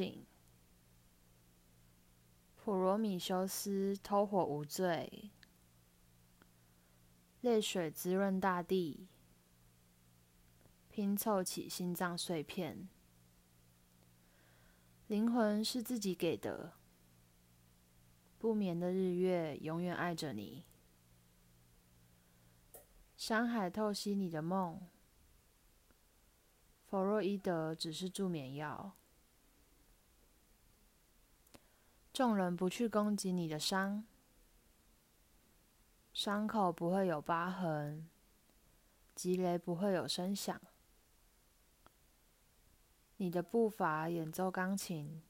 醒。普罗米修斯偷火无罪，泪水滋润大地，拼凑起心脏碎片。灵魂是自己给的，不眠的日月永远爱着你。山海透析你的梦，弗洛伊德只是助眠药。众人不去攻击你的伤，伤口不会有疤痕，积雷不会有声响。你的步伐演奏钢琴，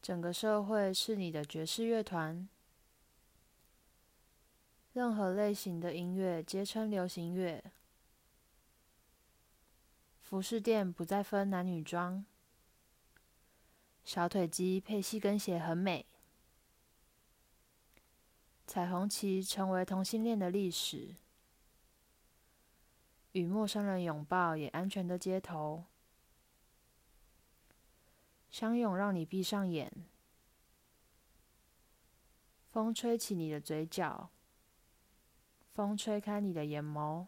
整个社会是你的爵士乐团。任何类型的音乐皆称流行乐。服饰店不再分男女装，小腿肌配细跟鞋很美。彩虹旗成为同性恋的历史，与陌生人拥抱也安全的街头，相拥让你闭上眼，风吹起你的嘴角。风吹开你的眼眸，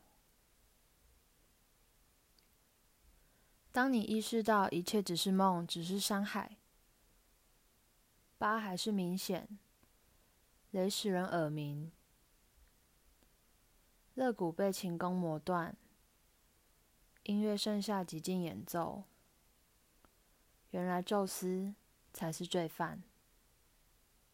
当你意识到一切只是梦，只是伤害，疤还是明显，雷使人耳鸣，肋骨被琴弓磨断，音乐剩下几进演奏，原来宙斯才是罪犯。